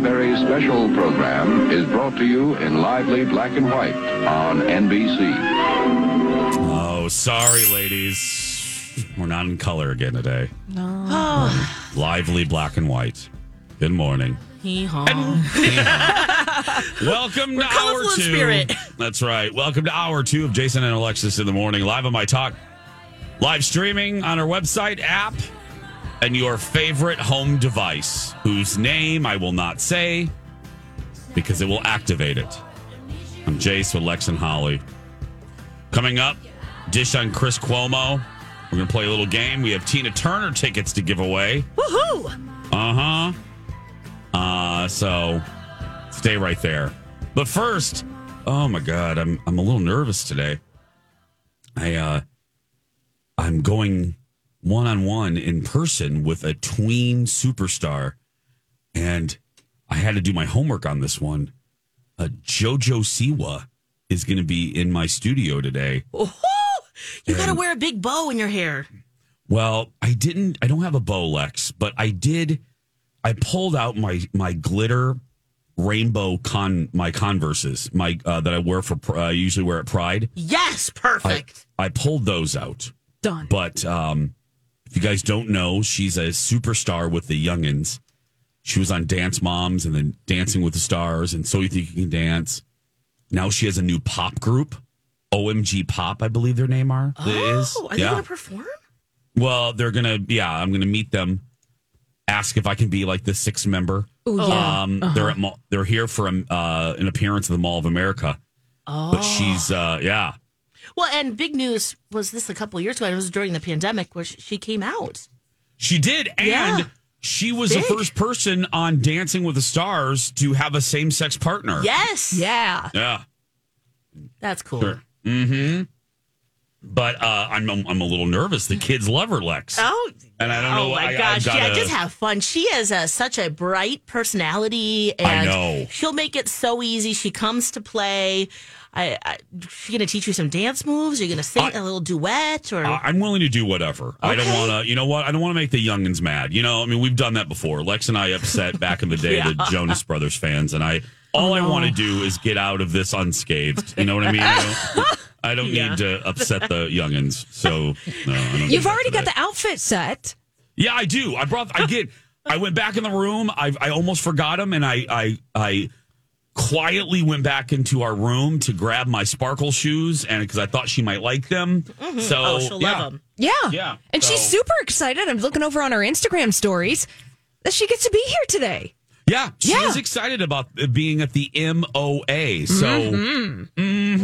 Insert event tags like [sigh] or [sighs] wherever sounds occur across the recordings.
The very, very special program is brought to you in lively black and white on NBC. Oh, sorry, ladies. We're not in color again today. Oh, [sighs] Lively black and white. Good morning. hee haw. [laughs] Welcome to hour two. spirit. That's right. Welcome to hour two of Jason and Alexis in the morning, live on my talk, live streaming on our website app, and your favorite home device, whose name I will not say because it will activate it. I'm Jace with Lex and Holly. Coming up, dish on Chris Cuomo. We're gonna play a little game. We have Tina Turner tickets to give away. Woohoo! Uh huh. Uh, so stay right there. But first, oh my god, I'm I'm a little nervous today. I uh I'm going one on one in person with a tween superstar, and I had to do my homework on this one. Uh, Jojo Siwa is going to be in my studio today. You got to wear a big bow in your hair. Well, I didn't. I don't have a bow, Lex, but I did. I pulled out my my glitter rainbow con my Converses, my uh, that I wear for uh, I usually wear at Pride. Yes, I, perfect. I pulled those out. Done. But um, if you guys don't know, she's a superstar with the Youngins. She was on Dance Moms and then Dancing with the Stars and So You Think You Can Dance. Now she has a new pop group, OMG Pop, I believe their name are is. oh, are they yeah. going to perform? Well, they're gonna. Yeah, I'm gonna meet them. Ask if I can be like the sixth member. Oh, yeah. Um, they're at they're here for um, uh, an appearance at the Mall of America. Oh. But she's uh, yeah. Well, and big news was this a couple of years ago. It was during the pandemic where she came out. She did, and Yeah. she was Big. the first person on Dancing with the Stars to have a same sex partner. Yes. Yeah. yeah. That's cool. Sure. Mm-hmm. But uh, I'm I'm a little nervous. The kids love her, Lex. Oh, And I don't know. oh know, my I- gosh! yeah, gotta- just have fun. She has a, such a bright personality, and I know. she'll make it so easy. She comes to play. I, I she gonna teach you some dance moves. You're gonna sing I- a little duet, or I- I'm willing to do whatever. I don't want to, you know what? I don't want to make the youngins mad. You know, I mean, we've done that before. Lex and I upset back in the [laughs] day the Jonas Brothers fans, and I oh, all I want to do is get out of this unscathed. You know what I mean? I don't, I don't Yeah. need to upset the youngins. So no, I don't You've already got the outfit set. Yeah, I do. I brought. I get. I went back in the room. I I almost forgot them, and I I I quietly went back into our room to grab my sparkle shoes, and because I thought she might like them. So oh, she'll yeah. love them. Yeah. Yeah, And she's super excited. I'm looking over on her Instagram stories that she gets to be here today. Yeah, she Yeah. is excited about being at the MOA. So Mm-hmm.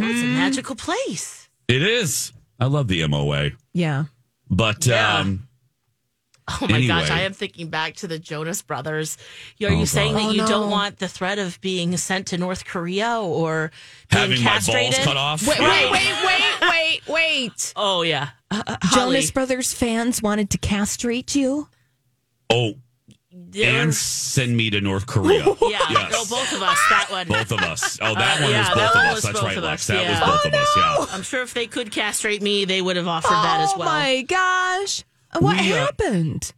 It's a magical place. it is. I love the MOA, Yeah. but Yeah. um, Oh my gosh, I am thinking back to the Jonas Brothers. Are Oh, you saying God. that Oh, you no. don't want the threat of being sent to North Korea or being having my castrated? balls cut off. Wait, wait, wait, wait, wait, wait. [laughs] Oh yeah, Jonas Brothers fans wanted to castrate you. Oh, They're- and send me to North Korea. [laughs] yeah, Yes. no, both of us. That one. Both of us. Oh, that Uh, one yeah, was both one of us. was That's both right, of Lex. us, That yeah. was both of us. Yeah. I'm sure if they could castrate me, they would have offered that as well. Oh my gosh. What We, uh, happened?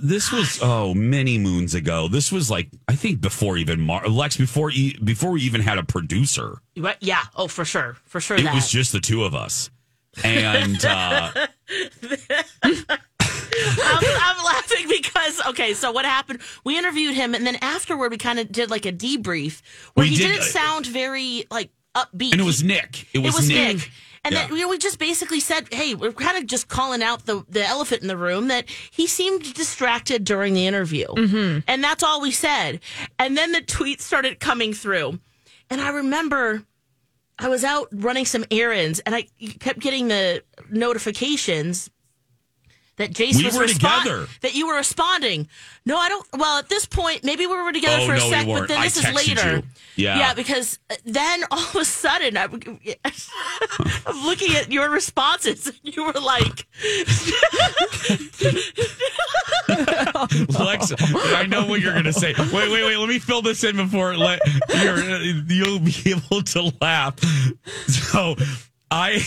This was oh many moons ago. This was like I think before even Mar- Lex before e- before we even had a producer. Right? Yeah. Oh, for sure. For sure. It that. was just the two of us, and uh, [laughs] I'm, I'm laughing because okay, so what happened? We interviewed him, and then afterward, we kind of did like a debrief where We he did, did, not uh, sound very like upbeat. And it was Nick. It was, It was Nick. Nick. And Yeah. then you know, we just basically said, hey, we're kind of just calling out the, the elephant in the room that he seemed distracted during the interview. Mm-hmm. And that's all we said. And then the tweets started coming through. And I remember I was out running some errands and I kept getting the notifications that Jason We was were respon- together. That you were responding. No, I don't. Well, at this point, maybe we were together Oh, for a no, we sec, but weren't. then I this is texted later. you. Yeah. yeah, because uh, then all of a sudden, I, [laughs] I'm looking at your responses. and You were like, [laughs] Lex, I know what you're going to say. Wait, wait, wait. Let me fill this in before let, you're, uh, you'll be able to laugh. So, I,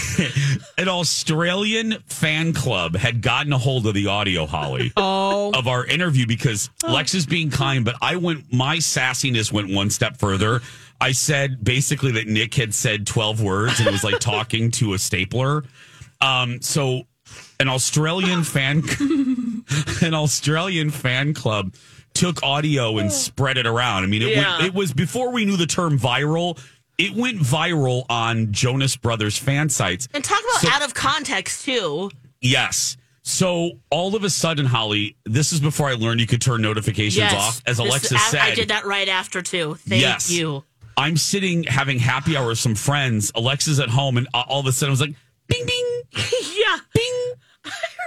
[laughs] an Australian fan club had gotten a hold of the audio, Holly, [laughs] Oh. of our interview because Lex is being kind, but I went, my sassiness went one step further. I said basically that Nick had said 12 words and it was like [laughs] talking to a stapler. Um, so, an Australian fan an Australian fan club took audio and spread it around. I mean, it, Yeah. went, it was before we knew the term viral. It went viral on Jonas Brothers fan sites. and talk about So- out of context too. Yes. So all of a sudden, Holly, this is before I learned you could turn notifications Yes, off. As Alexis said, I did that right after too. Thank yes. you. I'm sitting having happy hour with some friends. Alexa's at home, and all of a sudden, I was like, "Bing, bing, [laughs] yeah. bing."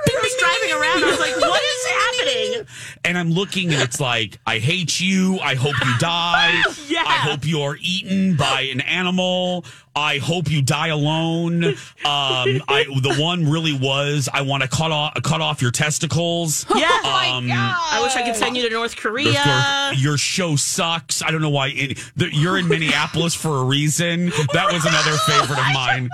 I was driving around. I was like, what is [laughs] happening? and I'm looking and it's like, I hate you. I hope you die. [laughs] Yeah. I hope you're eaten by an animal. I hope you die alone. Um, I the one really was I want to cut off cut off your testicles. [laughs] Yeah. Um, I wish I could send you to North Korea. your, your show sucks. I don't know why it, the, you're in Minneapolis for a reason. That was another favorite of mine.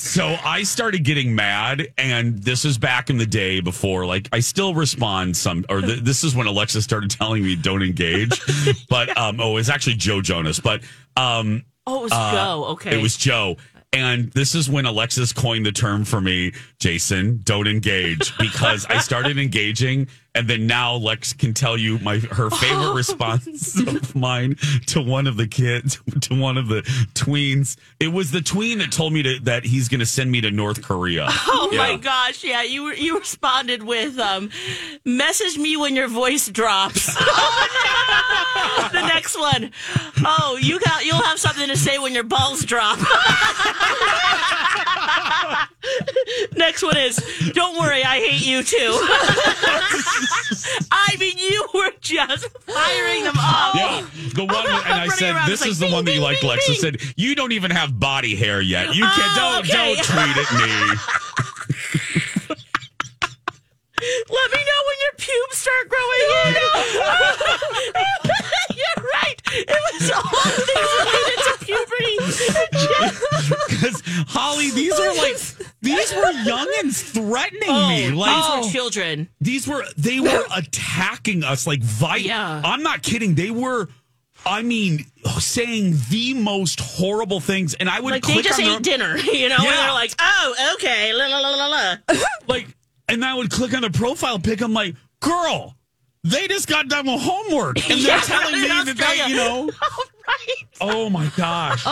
So I started getting mad, and this is back in the day before, like, I still respond some, or th- this is when Alexa started telling me don't engage. [laughs] But, um, oh, it's actually Joe Jonas, but, um, Oh, it was Joe. Okay. it was Joe. And this is when Alexis coined the term for me, Jason, don't engage, because I started engaging. And then now Lex can tell you my her [laughs] favorite response of mine to one of the kids, [laughs] to one of the tweens. It was the tween that told me to, that he's going to send me to North Korea. [laughs] Oh my gosh! Yeah, you you responded with um, "Message me when your voice drops." the next one, oh, you got you'll have something to say when your balls drop. next one is, "Don't worry, I hate you too." [laughs] I mean, you were just firing them up. Yeah, the one, and I said, around, "This is like, the one that you like." bing, Lexa said, "You don't even have body hair yet. You can't. Oh, don't okay. don't tweet at me." [laughs] Let me know when your pubes start growing in. [laughs] You're right. It was all things related to puberty. Because Holly, these are like these were young and threatening me. Oh, like These were children. these were they were attacking us like vi- Yeah. I'm not kidding. They were I mean saying the most horrible things and I would Like they just on ate their, dinner, [laughs] you know, Yeah. and they're like, oh, okay, la la la la la. [laughs] like and I would click on the profile pic I'm like, "Girl, they just got done with homework and they're [laughs] Yeah, telling me in that they, you know, Oh, right. oh my gosh.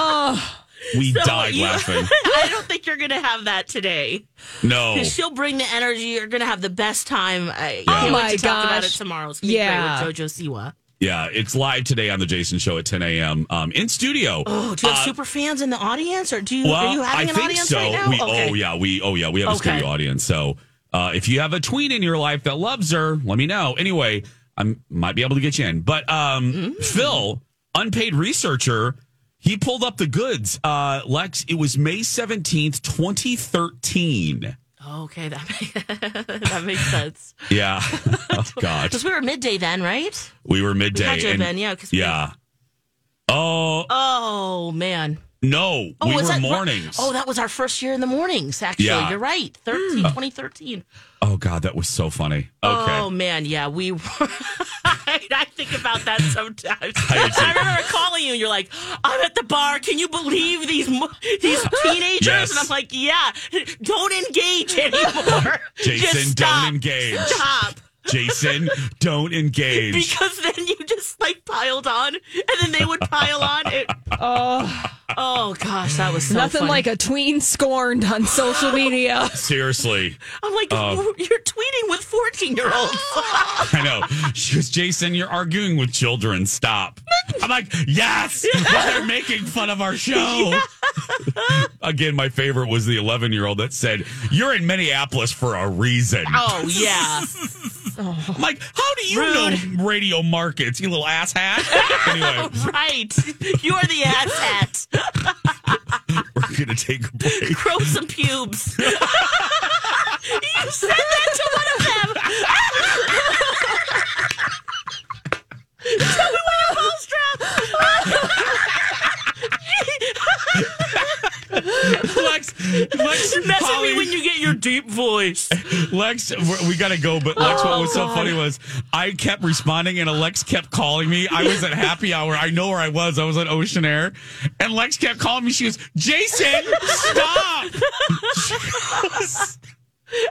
We So died you- laughing. [laughs] I don't think you're gonna have that today. No. She'll bring the energy. You're gonna have the best time. I Yeah. can't Oh wait my to talk about it gosh. tomorrow. It's Yeah. great with JoJo Siwa. Yeah, it's live today on the Jason Show at 10 a.m. Um, in studio. Oh, do you have Uh, super fans in the audience, or do you? well, are you having I an think audience so. right now? We, okay. Oh yeah, we oh yeah, we have a Okay. studio audience. So uh, if you have a tween in your life that loves her, let me know. Anyway, I might be able to get you in. But um, Mm. Phil, unpaid researcher, he pulled up the goods. Uh, Lex, it was May 17th, 2013. Okay, that makes, [laughs] that makes sense. Yeah. [laughs] oh God. Because we were midday then, right? We were midday. had to have and- been, yeah, 'cause we- yeah. Oh Oh man. No, Oh, we were that- mornings. Oh, that was our first year in the mornings. Actually, Yeah. you're right. 13, uh, 2013. Oh God, that was so funny. Okay. Oh man, yeah, we. were [laughs] I think about that sometimes. [laughs] I. I remember calling you, and you're like, "I'm at the bar. Can you believe these these [gasps] teenagers?" Yes. And I'm like, "Yeah, don't engage anymore. [laughs] Jason, Just don't engage. Stop." Jason, don't engage. because then you just like piled on, and then they would pile on. It, oh, oh gosh, that was so Nothing funny. like a tween scorned on social media. [laughs] Seriously. I'm like, Oh. you're tweeting with 14 year olds. [laughs] I know. She goes, Jason, you're arguing with children. Stop. [laughs] I'm like, yes, but they're making fun of our show. Again, my favorite was the 11 year old that said, You're in Minneapolis for a reason. oh yeah, oh. I'm like, How do you know radio markets, you little asshat? anyway, right. You're the ass hat. We're going to take a break. Grow some pubes. [laughs] you said that to one of them. Tell me when your balls [laughs] Lex, Lex, drop. Message Holly- me when you get your deep voice. Lex, we got to go. But Lex, what oh, was so funny was I kept responding, and Lex kept calling me. I was at happy hour. I know where I was. I was at Ocean Air, and Lex kept calling me. She goes, "Jason, stop!" [laughs]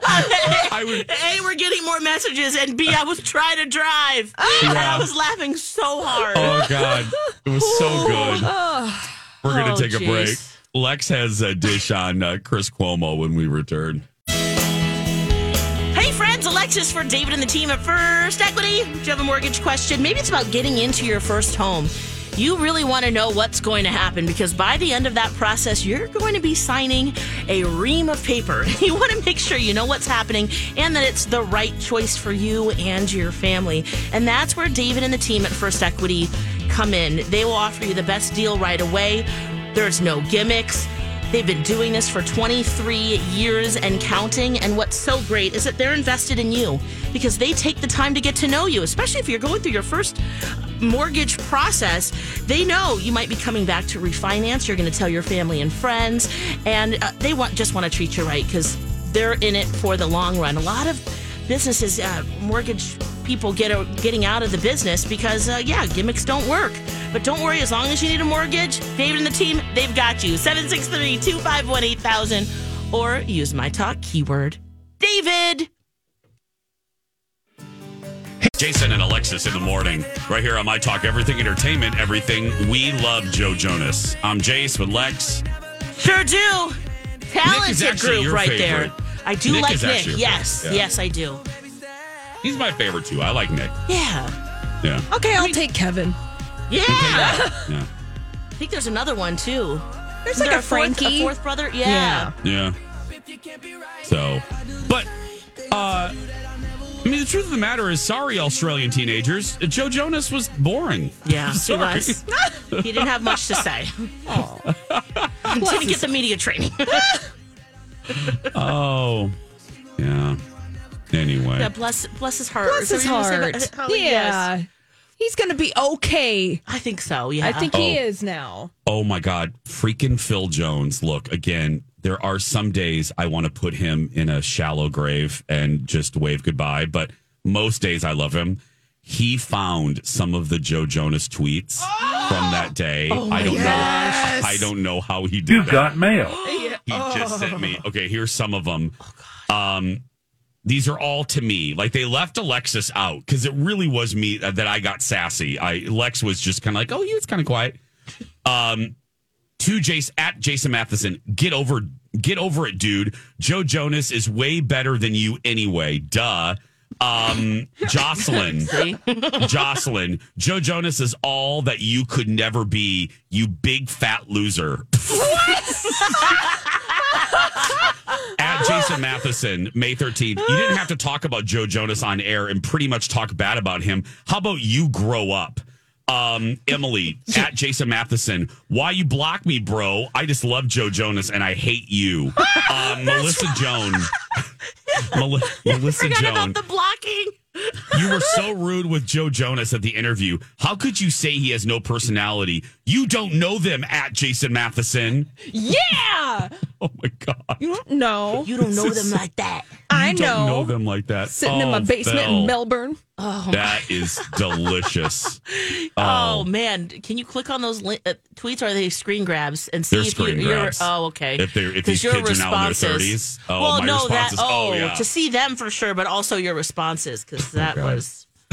I would. A, we're getting more messages, and B, I was trying to drive, and I was laughing so hard. Oh God, it was so [laughs] good. We're gonna Oh, take a break. Lex has a dish on uh, Chris Cuomo when we return. Hey, friends, Alexis for David and the team at First Equity. Do you have a mortgage question? Maybe it's about getting into your first home. You really want to know what's going to happen because by the end of that process, you're going to be signing a ream of paper. [laughs] You want to make sure you know what's happening and that it's the right choice for you and your family. And that's where David and the team at First Equity come in. They will offer you the best deal right away. There's no gimmicks. They've been doing this for 23 years and counting. And what's so great is that they're invested in you because they take the time to get to know you, especially if you're going through your first mortgage process. They know you might be coming back to refinance. You're going to tell your family and friends, and uh, they want just want to treat you right because they're in it for the long run. A lot of businesses, uh, mortgage people get a, getting out of the business because, uh, yeah, gimmicks don't work. But don't worry, as long as you need a mortgage, David and the team, they've got you. 763 251 8000 or use my talk keyword David. Jason and Alexis in the morning, right here on My Talk Everything Entertainment, Everything. We love Joe Jonas. I'm Jace with Lex. Sure do. Talented group right favorite. there. I do Nick like Nick. Yes, yeah. yes, I do. He's my favorite too. I like Nick. Yeah. Yeah. Okay, I'll take Kevin. Yeah. [laughs] Yeah. I think there's another one too. There's Isn't like there a fourth- Frankie. a fourth brother? Yeah. Yeah. So, but, uh, I mean, the truth of the matter is, sorry, Australian teenagers, Joe Jonas was boring. Yeah, [laughs] he sorry. was. he didn't have much to say. [laughs] didn't get the media training. [laughs] Oh, yeah. Anyway, yeah, bless bless his heart. Bless So his you say heart. that- Holly, Yeah. yes. He's going to be okay. I think so. Yeah, I think he Oh. is now. Oh my God. Freaking Phil Jones. Look, again, there are some days I want to put him in a shallow grave and just wave goodbye, but most days I love him. He found some of the Joe Jonas tweets from that day. [gasps] Oh I don't know. I don't know how he did You that. got mail. [gasps] [gasps] He just sent me. Okay, here's some of them. Um, these are all to me. Like they left Alexis out because it really was me uh, that I got sassy. I Lex was just kind of like, oh, he was kind of quiet. Um, to Jace at Jason Matheson, get over, get over it, dude. Joe Jonas is way better than you anyway. Duh. Um, [laughs] Jocelyn, Jocelyn, Joe Jonas is all that you could never be. You big fat loser. [laughs] At Jason Matheson, May 13th, you didn't have to talk about Joe Jonas on air and pretty much talk bad about him. How about you grow up? Um, Emily, at Jason Matheson, why you block me, bro? I just love Joe Jonas and I hate you. Um, [laughs] Melissa Joan. [laughs] Mel- Melissa about the blocking. You were so rude with Joe Jonas at the interview. How could you say he has no personality? You don't know them at Jason Matheson. Yeah. [laughs] Oh my God. You don't know. You don't know them like that. I You don't know know. them like that. Sitting in Oh, my basement Phil. in Melbourne. That is [laughs] delicious. Oh, man, can you click on those li- uh, tweets? Or are they screen grabs and see They're if screen you, you're? grabs. Oh, okay. If they're- if these your kids are now in their 30s. Oh, well, no, that oh, Oh, yeah. to see them for sure, but also your responses because that was.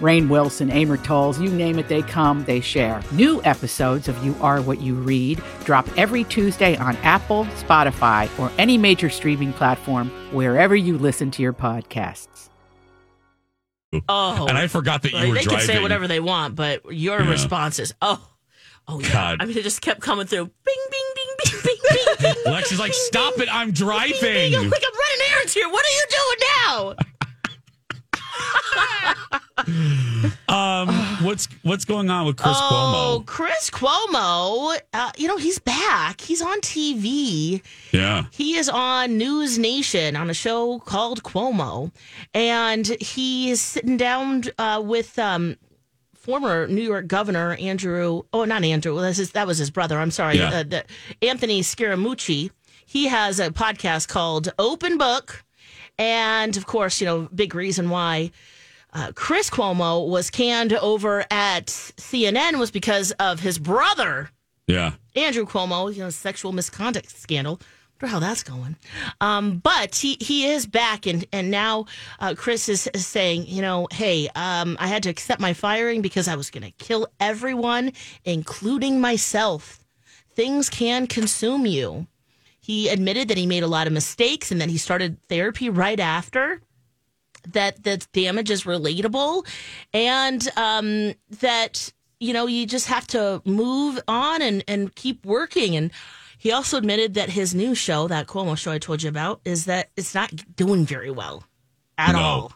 Rainn Wilson, Amor Towles, you name it, they come, they share. New episodes of You Are What You Read drop every Tuesday on Apple, Spotify, or any major streaming platform wherever you listen to your podcasts. Oh, And I forgot that you Like, were they driving. can say whatever they want, but your Yeah. responses. Oh, oh yeah. God. I mean, it just kept coming through. Bing, bing, bing, bing, bing, bing, bing. [laughs] Lex is like, stop it! I'm Bing, driving. bing. I'm like, I'm running errands here. What are you doing now? [laughs] [laughs] [laughs] Um, what's what's going on with Chris Cuomo? oh, Cuomo? Chris Cuomo. Uh, you know he's back. He's on TV. Yeah, He is on News Nation on a show called Cuomo, and he is sitting down uh, with um, former New York Governor Andrew. Oh, not Andrew. Well, that's his, that was his brother. I'm sorry, Yeah. uh, the, Anthony Scaramucci. He has a podcast called Open Book, and of course, you know, big reason why. Uh, Chris Cuomo was canned over at CNN was because of his brother yeah. Andrew Cuomo, you know, sexual misconduct scandal. I Wonder how that's going. Um, but he, he is back, and and now uh, Chris is, is saying, you know, hey, um, I had to accept my firing because I was going to kill everyone, including myself. Things can consume you. He admitted that he made a lot of mistakes, and that he started therapy right after that the damage is relatable and um, that you know you just have to move on and, and keep working. And he also admitted that his new show that Cuomo show I told you about is that it's not doing very well at No. all.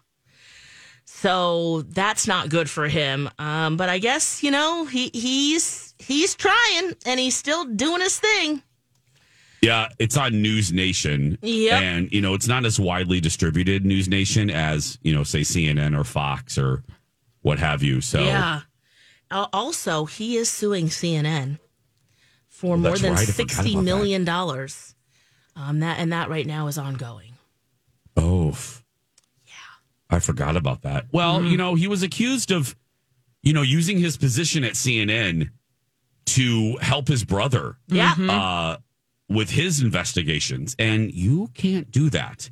So that's not good for him. Um, but I guess you know he he's he's trying and he's still doing his thing Yeah, it's on News Nation. Yep. And, you know, it's not as widely distributed News Nation as, you know, say CNN or Fox or what have you. So Yeah. Also, he is suing CNN for more than right. I forgot sixty about million dollars. Um, that and that right now is ongoing. Oh, yeah. I forgot about that. Well, Mm-hmm. you know, he was accused of, you know, using his position at CNN to help his brother Yeah. uh, with his investigations. And you can't do that.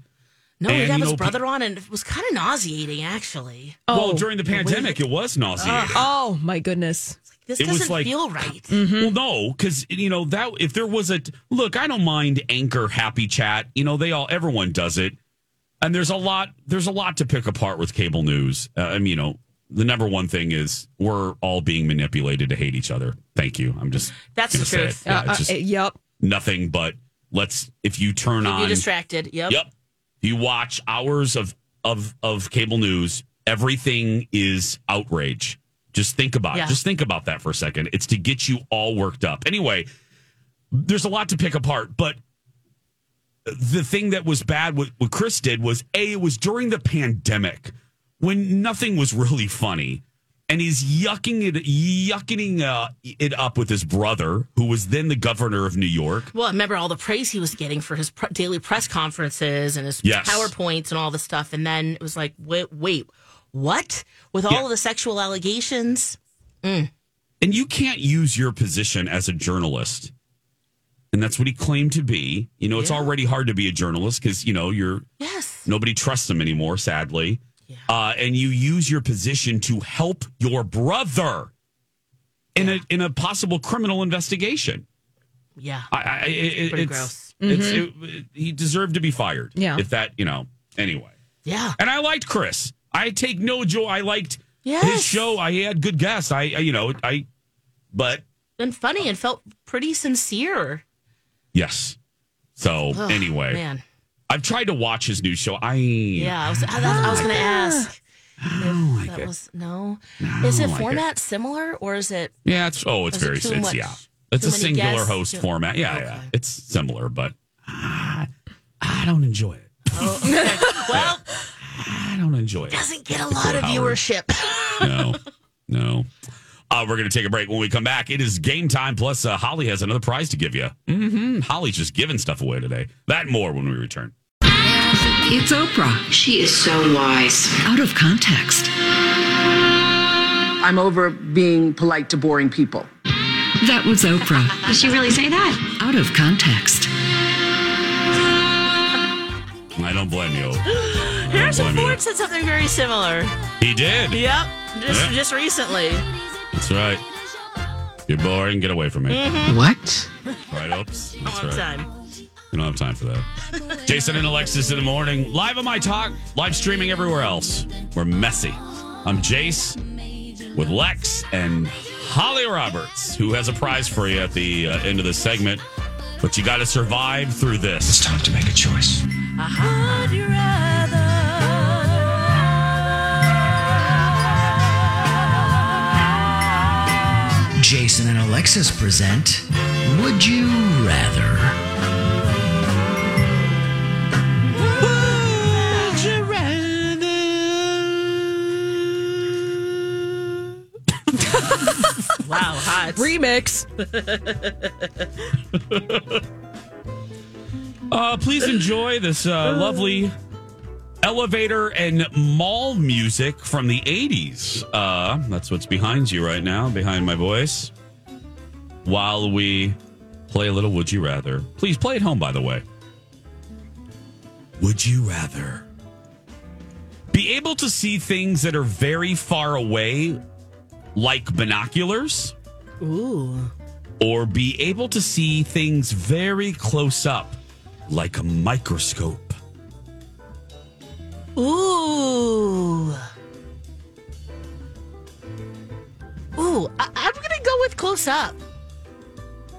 No, he And, had you his know, brother on, and it was kind of nauseating. Actually, well, during the pandemic, it was nauseating. Oh my goodness. this It doesn't like- feel right. [clears throat] Well, no, because you know that if there was a look, I don't mind anchor happy chat. You know, they all everyone does it, and there's a lot there's a lot to pick apart with cable news. Uh, I mean, you know, the number one thing is we're all being manipulated to hate each other. Thank you. I'm just That's gonna the truth. it. Yeah, Uh, just uh, yep. Nothing but let's if you turn Keep on you distracted. Yep. Yep. You watch hours of of of cable news, everything is outrage. Just think about Yeah. just think about that for a second. It's to get you all worked up. Anyway, there's a lot to pick apart, but the thing that was bad what, what Chris did was A, it was during the pandemic when nothing was really funny. And he's yucking it, yucking uh, it up with his brother, who was then the governor of New York. Well, I remember all the praise he was getting for his pr- daily press conferences and his Yes. PowerPoints and all the stuff. And then it was like, wait, wait, what? With all Yeah. of the sexual allegations? And you can't use your position as a journalist. And that's what he claimed to be. You know, it's already hard to be a journalist because, you know, you're Yes. nobody trusts him anymore, sadly. Uh, and you use your position to help your brother in a in a possible criminal investigation. Yeah. I, I, it, Pretty it's, gross. It's, it, he deserved to be fired. Yeah. If that, you know, anyway. Yeah. And I liked Chris. I take no joy. I liked Yes. his show. I had good guests. I, I you know, I, but And funny and felt pretty sincere. yes. So Ugh, anyway, Man. I've tried to watch his new show. I Yeah. I was, was going [gasps] to ask. like That it. was no. Is it like it. format similar or is it? Yeah, it's oh, it's it very too it's much- yeah. It's a singular guests? host format. Yeah, Okay. yeah. It's similar, but I, I don't enjoy it. [laughs] Well, I don't enjoy it. doesn't get a lot of Howard. viewership. [laughs] No, no. Uh, we're going to take a break. When we come back, it is game time. Plus, uh, Holly has another prize to give you. Mm-hmm. Holly's just giving stuff away today. That and more when we return. It's Oprah. She is so wise. Out of context. I'm over being polite to boring people. That was Oprah. Did she really say that? Out of context. I don't blame you. [gasps] Harrison blame you. Ford said something very similar. He did. Yep. Just Yeah. just recently. That's right. You're boring. Get away from me. Mm-hmm. What? Right, oops. That's All right. time. We don't have time for that. Jason and Alexis in the morning, live on my talk, live streaming everywhere else. We're messy. I'm Jace with Lex and Holly Roberts, who has a prize for you at the uh, end of this segment. But you got to survive through this. It's time to make a choice. I'd rather. Jason and Alexis present Would You Rather? Wow, hot. Remix. [laughs] Uh, please enjoy this uh, lovely elevator and mall music from the 80s. Uh, that's what's behind you right now, behind my voice. While we play a little Would You Rather. Please play at home, by the way. Would you rather be able to see things that are very far away, like binoculars? Ooh. or be able to see things very close up, like a microscope. Ooh. Ooh, I- I'm going to go with close up.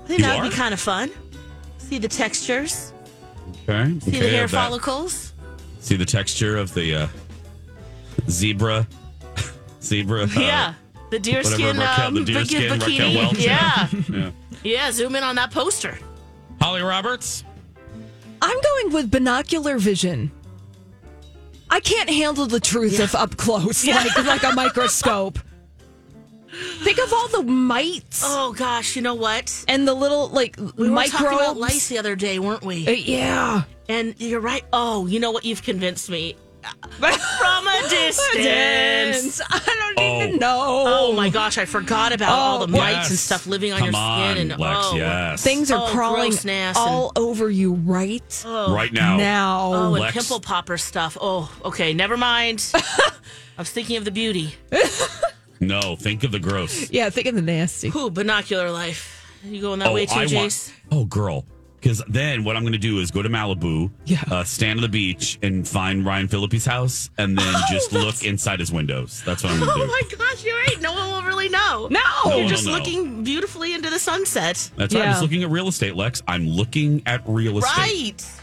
I think You that would be kind of fun. See the textures, Okay. see the hair of that- follicles. See the texture of the uh, zebra. [laughs] zebra. uh, yeah. The deer whatever skin, Raquel- um, the deer skin bikini. Welch, yeah. [laughs] yeah. yeah, zoom in on that poster. Holly Roberts. I'm going with binocular vision. I can't handle the truth if up close, like like a microscope. Think of all the mites Oh gosh, you know what? and the little like We were talking about lice the other day, weren't we? Uh, yeah. And you're right. Oh, you know what? You've convinced me. From a [laughs] distance. I don't Oh. even know. Oh my gosh, I forgot about all the Oh, mites yes. and stuff living on Come your on, skin. And Lex, oh, yes. Things are Oh, crawling gross, nasty. all over you right oh. right now. now. Oh, and Lex- pimple popper stuff. Oh, okay, never mind. [laughs] I was thinking of the beauty. [laughs] No, think of the gross. Yeah, think of the nasty. Ooh, binocular life. You going that oh, way too, I Jace? want. Oh, girl. Because then what I'm going to do is go to Malibu, Yeah. uh, stand on the beach, and find Ryan Phillippe's house, and then just look inside his windows. That's what I'm going [laughs] to do. Oh my gosh, you're right. No one will really know. No. No You're just will know. looking beautifully into the sunset. That's right. I'm just looking at real estate, Lex. I'm looking at real estate. Right.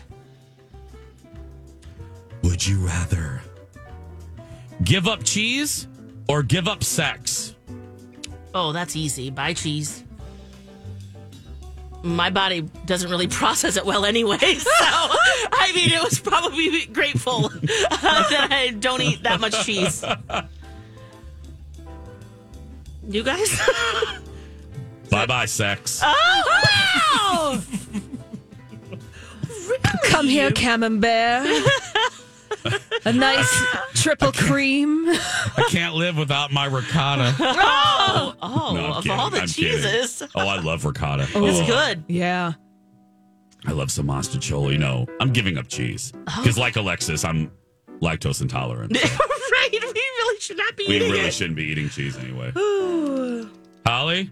Would you rather give up cheese or give up sex? Oh, that's easy. Buy cheese. My body doesn't really [laughs] process it well anyway. [laughs] So, I mean, it was probably grateful uh, [laughs] that I don't eat that much cheese. You guys? Bye bye, sex. oh, wow! Come here, camembert. A nice triple cream. [laughs] I can't live without my ricotta. [laughs] Oh, oh No, of kidding. all the I'm kidding. cheeses. Oh, I love ricotta. [laughs] It's Oh, good. Yeah. I love some mostaccioli. No, I'm giving up cheese. Oh. Because, like Alexis, I'm lactose intolerant. so right? We really should not be we eating really it. shouldn't be eating cheese anyway. [sighs] Holly?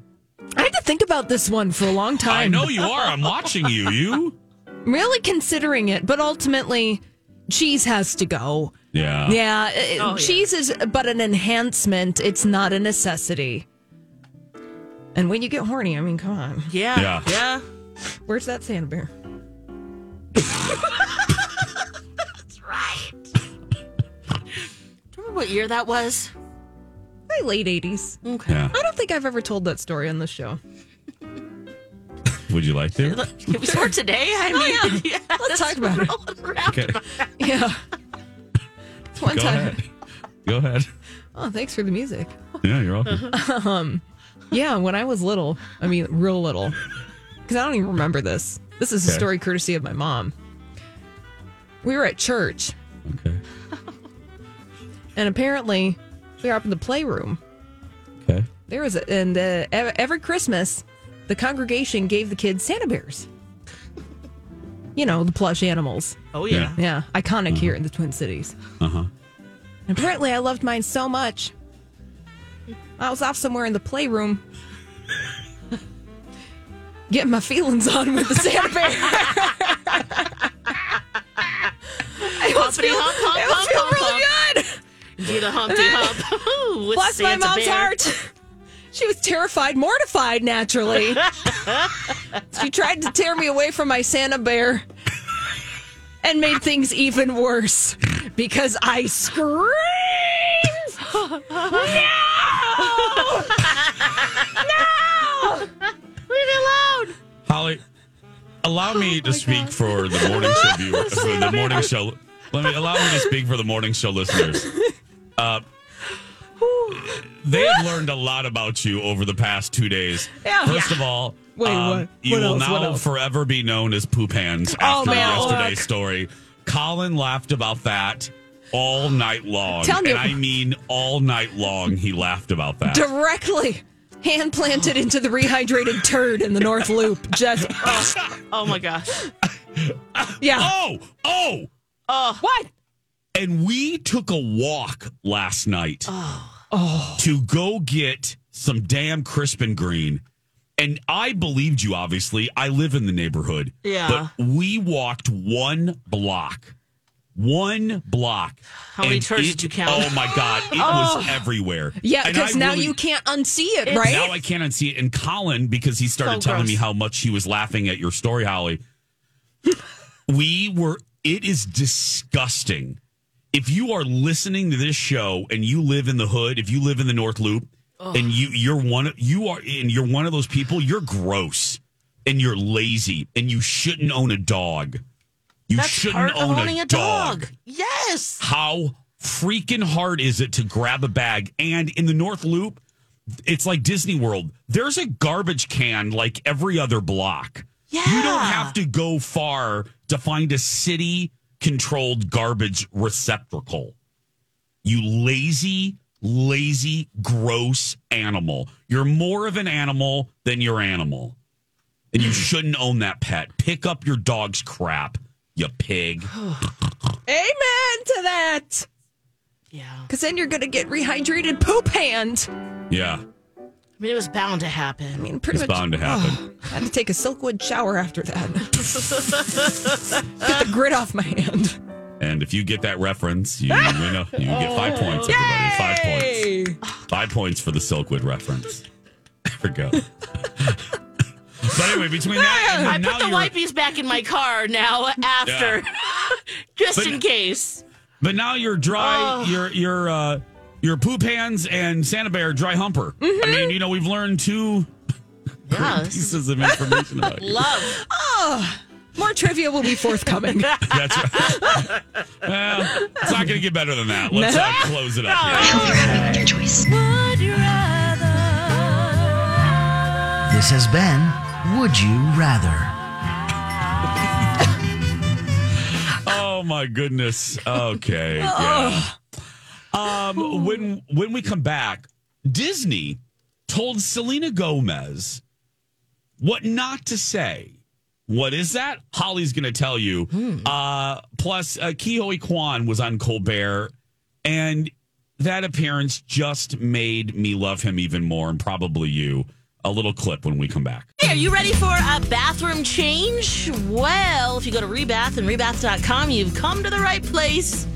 I had to think about this one for a long time. I know you are. I'm watching you. You? really considering it, but ultimately, cheese has to go. Yeah. Yeah, it- Oh, yeah. cheese is but an enhancement. It's not a necessity. And when you get horny, I mean, come on. Yeah. Yeah. Yeah. Where's that Santa bear? [laughs] That's right. Remember what year that was? My late 80s. Okay. Yeah. I don't think I've ever told that story on the show. Would you like to? Can we start today? I oh, mean, [laughs] yeah. Let's talk about it. Okay. Yeah. It's [laughs] one Go time. ahead. Go ahead. Oh, thanks for the music. Yeah, you're welcome. [laughs] um, yeah, when I was little, I mean, real little, because I don't even remember this. This is a story courtesy of my mom. We were at church, Okay. and apparently, we were up in the playroom. Okay. There was, a, and uh, every Christmas, the congregation gave the kids Santa bears. You know, the plush animals. Oh yeah. Yeah, iconic here in the Twin Cities. Uh huh. Apparently, I loved mine so much. I was off somewhere in the playroom [laughs] getting my feelings on with the Santa Bear. [laughs] it was, Humpty feel, hump, hump, it was hump, feel hump, really good. Do the Humpty Hump. [laughs] Ooh, with Bless my mom's Bear. heart. She was terrified, mortified, naturally. [laughs] she tried to tear me away from my Santa Bear and made things even worse because I screamed. no! no! Leave me alone. Holly, allow me to speak for the morning show [laughs] viewers. For the morning show. Let me allow me to speak for the morning show listeners. Uh, they have learned a lot about you over the past two days. Yeah. First of all, Wait, um, what? you What will else? What now else? forever be known as Poop Hands Oh, after man, yesterday's look. story. Colin laughed about that all night long. Tell me- and I mean all night long he laughed about that. Directly hand planted into the rehydrated turd in the North Loop. Just, [laughs] Oh my gosh. yeah. Oh, oh, Oh. What? And we took a walk last night to go get some damn Crisp & Green. And I believed you, obviously. I live in the neighborhood. Yeah. But we walked one block. One block. How many And turds did you count? Oh my God. It was oh. everywhere. Yeah, because now really- you can't unsee it, right? now I can't unsee it. And Colin, because he started So telling me how much he was laughing at your story, Holly. we were. It is disgusting. If you are listening to this show and you live in the hood, if you live in the North Loop, and you you're one of- you are and you're one of those people, you're gross and you're lazy and you shouldn't own a dog. You That's shouldn't own a a dog. dog. Yes. How freaking hard is it to grab a bag? And in the North Loop, it's like Disney World. There's a garbage can like every other block. Yeah. You don't have to go far to find a city controlled garbage receptacle. You lazy, lazy, gross animal. You're more of an animal than your animal. And you shouldn't own that pet. Pick up your dog's crap, you pig. [sighs] Amen to that. Yeah. Because then you're going to get rehydrated poop hand. Yeah, I mean, it was bound to happen. I mean, pretty it's much. bound to happen. I [sighs] had to take a Silkwood shower after that. [laughs] get the grit off my hand. And if you get that reference, you win a, you get five [laughs] points, everybody. Five points. Five points for the Silkwood reference. [laughs] There we go. but anyway, between that and I now put the you're, wipes back in my car now after, just But- in case. but now you're dry. You're you're uh, your poop hands and Santa Bear dry humper. I mean, you know, we've learned two Yeah, this is pieces of information about you. love. More trivia will be forthcoming. [laughs] That's right. [laughs] well, it's not going to get better than that. Let's uh, close it up here. Hope you're happy with your choice. This has been Would You Rather? [laughs] Oh my goodness. Okay. Yeah. Um when when we come back, Disney told Selena Gomez what not to say. What is that? Holly's going to tell you. Uh plus uh, Ke Huy Quan was on Colbert and that appearance just made me love him even more and probably you. a little clip when we come back. Hey, are you ready for a bathroom change? Well, if you go to Rebath and rebath.com, you've come to the right place.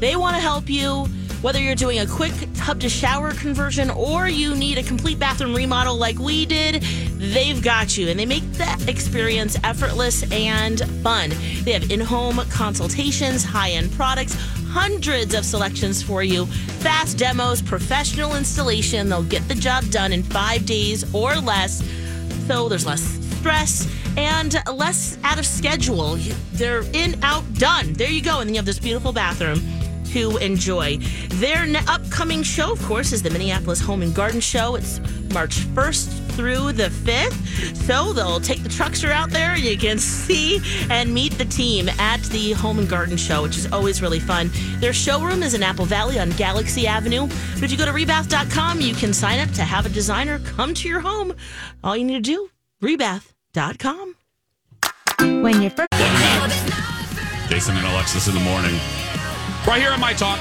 They want to help you. Whether you're doing a quick tub to shower conversion or you need a complete bathroom remodel like we did, they've got you. And they make that experience effortless and fun. They have in home consultations, high end products, hundreds of selections for you, fast demos, professional installation. They'll get the job done in five days or less. So there's less stress and less out of schedule. They're in, out, done. There you go. And then you have this beautiful bathroom to enjoy. Their n- upcoming show, of course, is the Minneapolis Home and Garden Show. It's March 1st through the 5th. So they'll take the truckster out there you can see and meet the team at the Home and Garden Show, which is always really fun. Their showroom is in Apple Valley on Galaxy Avenue. But if you go to rebath.com, you can sign up to have a designer come to your home. All you need to do, rebath.com. When you're first. Jason and Alexis in the morning. Right here on My Talk.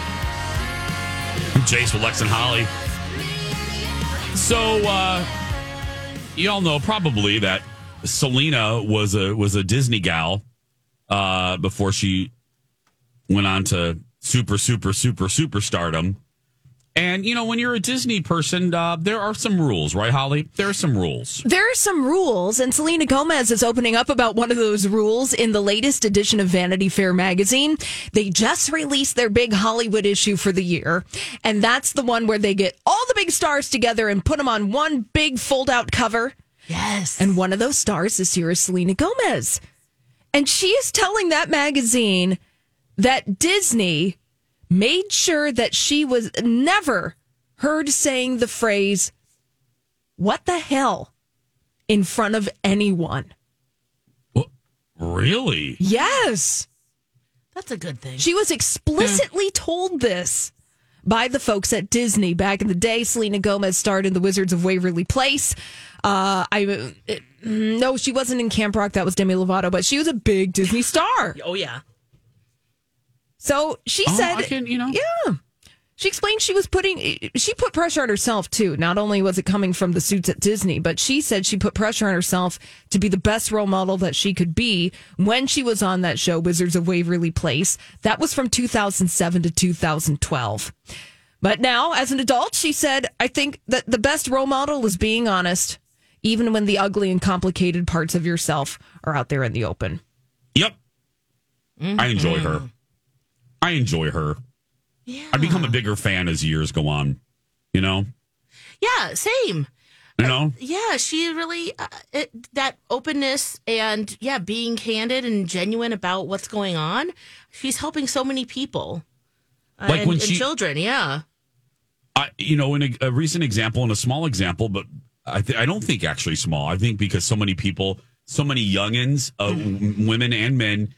I'm Jace with Lex and Holly. So, uh, you all know probably that Selena was a was a Disney gal uh, before she went on to super super super superstardom. And you know, when you're a Disney person, uh, there are some rules, right, Holly? There are some rules. There are some rules, and Selena Gomez is opening up about one of those rules in the latest edition of Vanity Fair magazine. They just released their big Hollywood issue for the year, and that's the one where they get all the big stars together and put them on one big fold out cover. Yes. And one of those stars this year is Selena Gomez. And she is telling that magazine that Disney made sure that she was never heard saying the phrase, What the hell? in front of anyone. Really? Yes. That's a good thing. She was explicitly told this by the folks at Disney back in the day. Selena Gomez starred in The Wizards of Waverly Place. Uh, I it, no, she wasn't in Camp Rock. That was Demi Lovato, but she was a big Disney star. Oh, yeah. So she Oh, said, I can- you know. yeah. She explained she was putting, she put pressure on herself too. Not only was it coming from the suits at Disney, but she said she put pressure on herself to be the best role model that she could be when she was on that show, Wizards of Waverly Place. That was from 2007 to 2012. But now, as an adult, she said, I think that the best role model is being honest, even when the ugly and complicated parts of yourself are out there in the open. Yep. I enjoy mm-hmm. her. I enjoy her. Yeah. I become a bigger fan as years go on. You know? Yeah, same. You know? Yeah, she really uh, it, that openness and yeah, being candid and genuine about what's going on. She's helping so many people, uh, Like and, when and she- children. Yeah, I, you know, in a, a recent example and a small example, but I, th- I don't think actually small. I think because so many people, so many youngins, uh, w- women and men,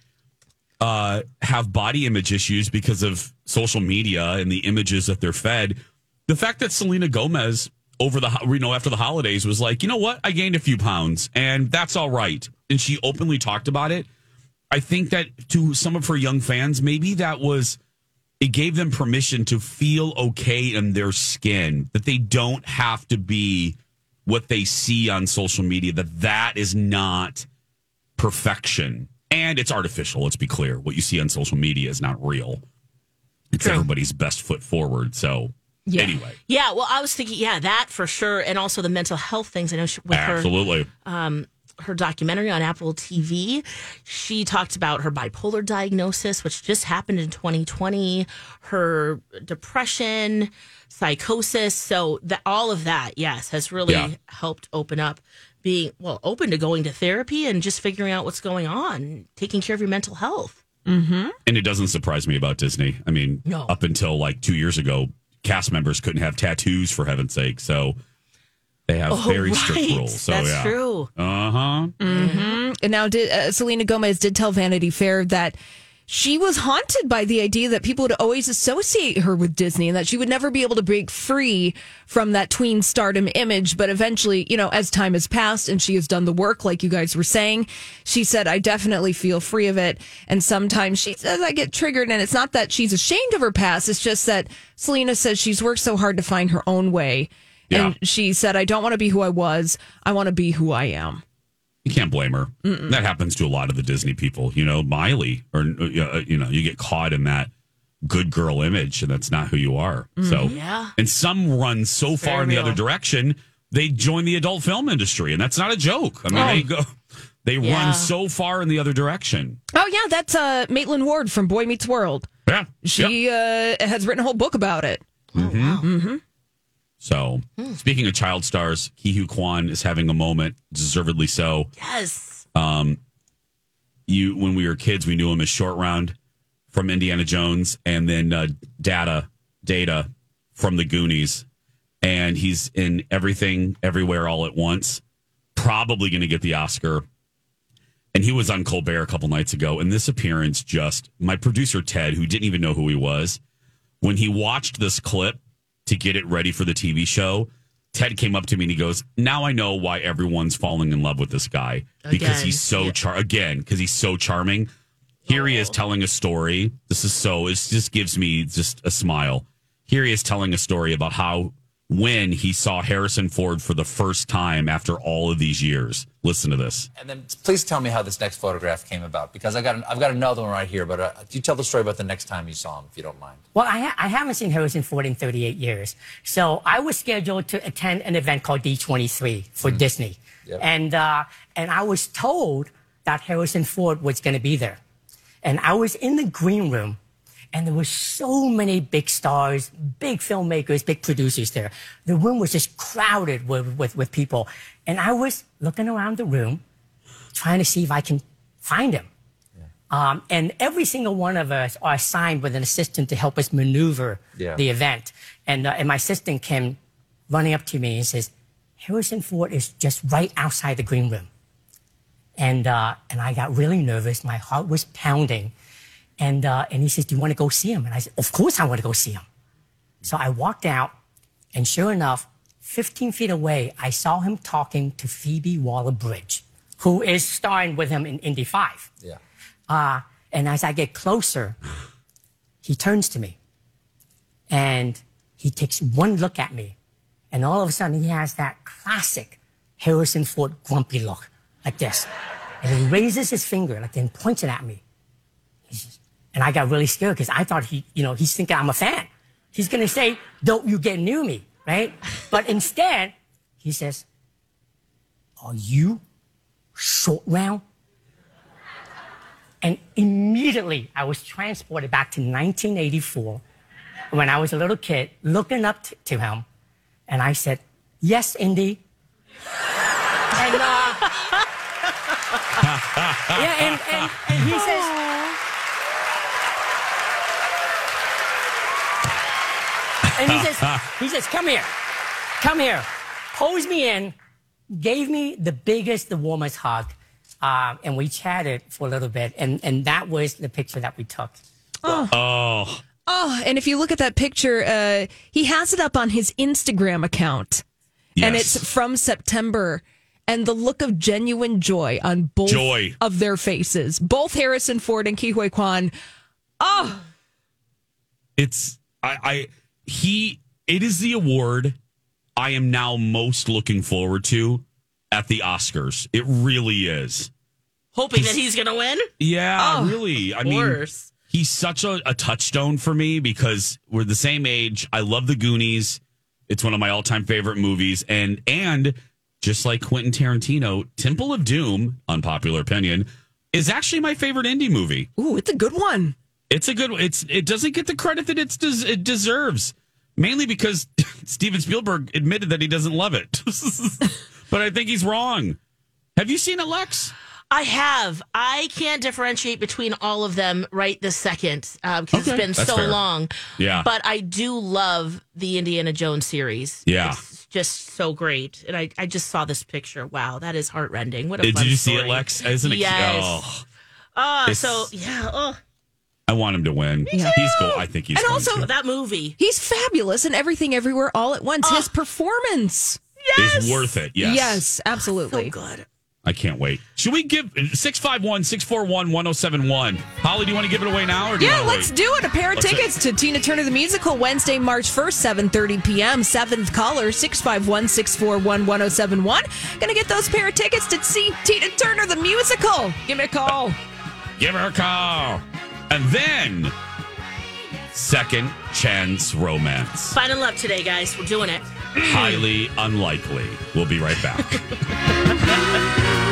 uh, have body image issues because of social media and the images that they're fed. The fact that Selena Gomez over the you know after the holidays was like, you know what, I gained a few pounds and that's all right, and she openly talked about it. I think that to some of her young fans, maybe that was it gave them permission to feel okay in their skin that they don't have to be what they see on social media that that is not perfection and it's artificial let's be clear what you see on social media is not real it's True. everybody's best foot forward so Yeah. anyway yeah. Well, I was thinking, yeah, that for sure, and also the mental health things. I know she, with her absolutely um, her documentary on Apple TV. She talked about her bipolar diagnosis, which just happened in 2020, her depression, psychosis. So that all of that, yes, has really Yeah. helped open up being well open to going to therapy and just figuring out what's going on, taking care of your mental health. Mm-hmm. and it doesn't surprise me about disney i mean No. up until like two years ago cast members couldn't have tattoos for heaven's sake so they have Oh, very strict rules so That's yeah true. uh-huh hmm And now, did, uh, Selena Gomez did tell Vanity Fair that she was haunted by the idea that people would always associate her with Disney and that she would never be able to break free from that tween stardom image. But eventually, you know, as time has passed and she has done the work, like you guys were saying, she said, I definitely feel free of it. And sometimes she says, I get triggered. And it's not that she's ashamed of her past, it's just that Selena says she's worked so hard to find her own way. Yeah. And she said, I don't want to be who I was. I want to be who I am. You can't blame her. That happens to a lot of the Disney people. You know, Miley, or uh, you know, you get caught in that good girl image, and that's not who you are. So, Yeah. and some run so far in the real. other direction, they join the adult film industry, and that's not a joke. I mean, Oh. they go, they Yeah. run so far in the other direction. Oh, yeah. That's uh, Maitland Ward from Boy Meets World. Yeah, She uh, has written a whole book about it. So, speaking of child stars, Ke Huy Quan is having a moment, deservedly so. Yes. Um, you when we were kids, we knew him as Short Round from Indiana Jones, and then uh, Data Data from the Goonies, and he's in everything, everywhere, all at once. Probably going to get the Oscar. And he was on Colbert a couple nights ago, and this appearance just my producer Ted, who didn't even know who he was, when he watched this clip to get it ready for the TV show, Ted came up to me and he goes, "Now I know why everyone's falling in love with this guy because Again. he's so char again because he's so charming." Here he is oh. telling a story. This is so it just gives me just a smile. Here he is telling a story about how when he saw Harrison Ford for the first time after all of these years. Listen to this. And then please tell me how this next photograph came about because I got an, I've got another one right here. But uh, you tell the story about the next time you saw him, if you don't mind. Well, I, ha- I haven't seen Harrison Ford in 38 years. So I was scheduled to attend an event called D23 for Disney. Yep. And, uh, and I was told that Harrison Ford was going to be there. And I was in the green room and there were so many big stars, big filmmakers, big producers there. The room was just crowded with, with, with people. And I was looking around the room trying to see if I can find him. Um, and every single one of us are assigned with an assistant to help us maneuver Yeah. the event. And, uh, and my assistant came running up to me and says, Harrison Ford is just right outside the green room. And, uh, and I got really nervous. My heart was pounding. And, uh, and he says, Do you want to go see him? And I said, Of course I want to go see him. So I walked out, and sure enough, 15 feet away, I saw him talking to Phoebe Waller Bridge, who is starring with him in Indy 5. Yeah. Uh, and as I get closer, he turns to me and he takes one look at me. And all of a sudden, he has that classic Harrison Ford grumpy look, like this. And he raises his finger, like, and points it at me. And I got really scared because I thought he, you know, he's thinking I'm a fan. He's going to say, Don't you get near me, right? But [laughs] instead, he says, Are you short round? And immediately I was transported back to 1984 when I was a little kid looking up t- to him. And I said, Yes, Indy. and, uh, [laughs] yeah, and, and, and he says, and he says, [laughs] he says, come here, come here, pulls me in, gave me the biggest, the warmest hug, um, and we chatted for a little bit, and and that was the picture that we took. Oh, Oh, and if you look at that picture, uh, he has it up on his Instagram account, and it's from September. And the look of genuine joy on both Joy. of their faces, both Harrison Ford and Ke Huy Quan. Oh, it's I, I he it is the award I am now most looking forward to at the Oscars. It really is. Hoping that he's going to win? Yeah, Oh, really. I of mean, course. he's such a, a touchstone for me because we're the same age. I love the Goonies. It's one of my all time favorite movies, and and just like Quentin Tarantino, Temple of Doom, unpopular opinion, is actually my favorite Indy movie. ooh, it's a good one. It's a good. It's it doesn't get the credit that it's des- it deserves, mainly because [laughs] Steven Spielberg admitted that he doesn't love it. [laughs] but I think he's wrong. Have you seen it, Lex? I have. I can't differentiate between all of them right this second uh, because Okay, it's been that's so fair. long. Yeah. But I do love the Indiana Jones series. Yeah. It's just so great. And I, I just saw this picture. Wow, that is heartrending. What a Did you see story. it, Lex? Isn't it? Yes. Oh, Oh, so yeah. Oh, I want him to win. Yeah. He's cool. I think he's. And going also to. that movie. He's fabulous and everything, everywhere, all at once. His ah. performance. Yes! is worth it. Yes. Yes, absolutely. So good. I can't wait. Should we give 651 641 1071? Holly, do you want to give it away now? Or do you Yeah, wanna let's wait? do it. A pair of Let's do it. tickets to Tina Turner the Musical Wednesday, March 1st, 7.30 p.m. Seventh caller, 651-641-1071. Gonna get those pair of tickets to see Tina Turner the Musical. Give me a call. Give her a call. And then, second chance romance. Finding love today, guys. We're doing it. Highly unlikely. We'll be right back. [laughs]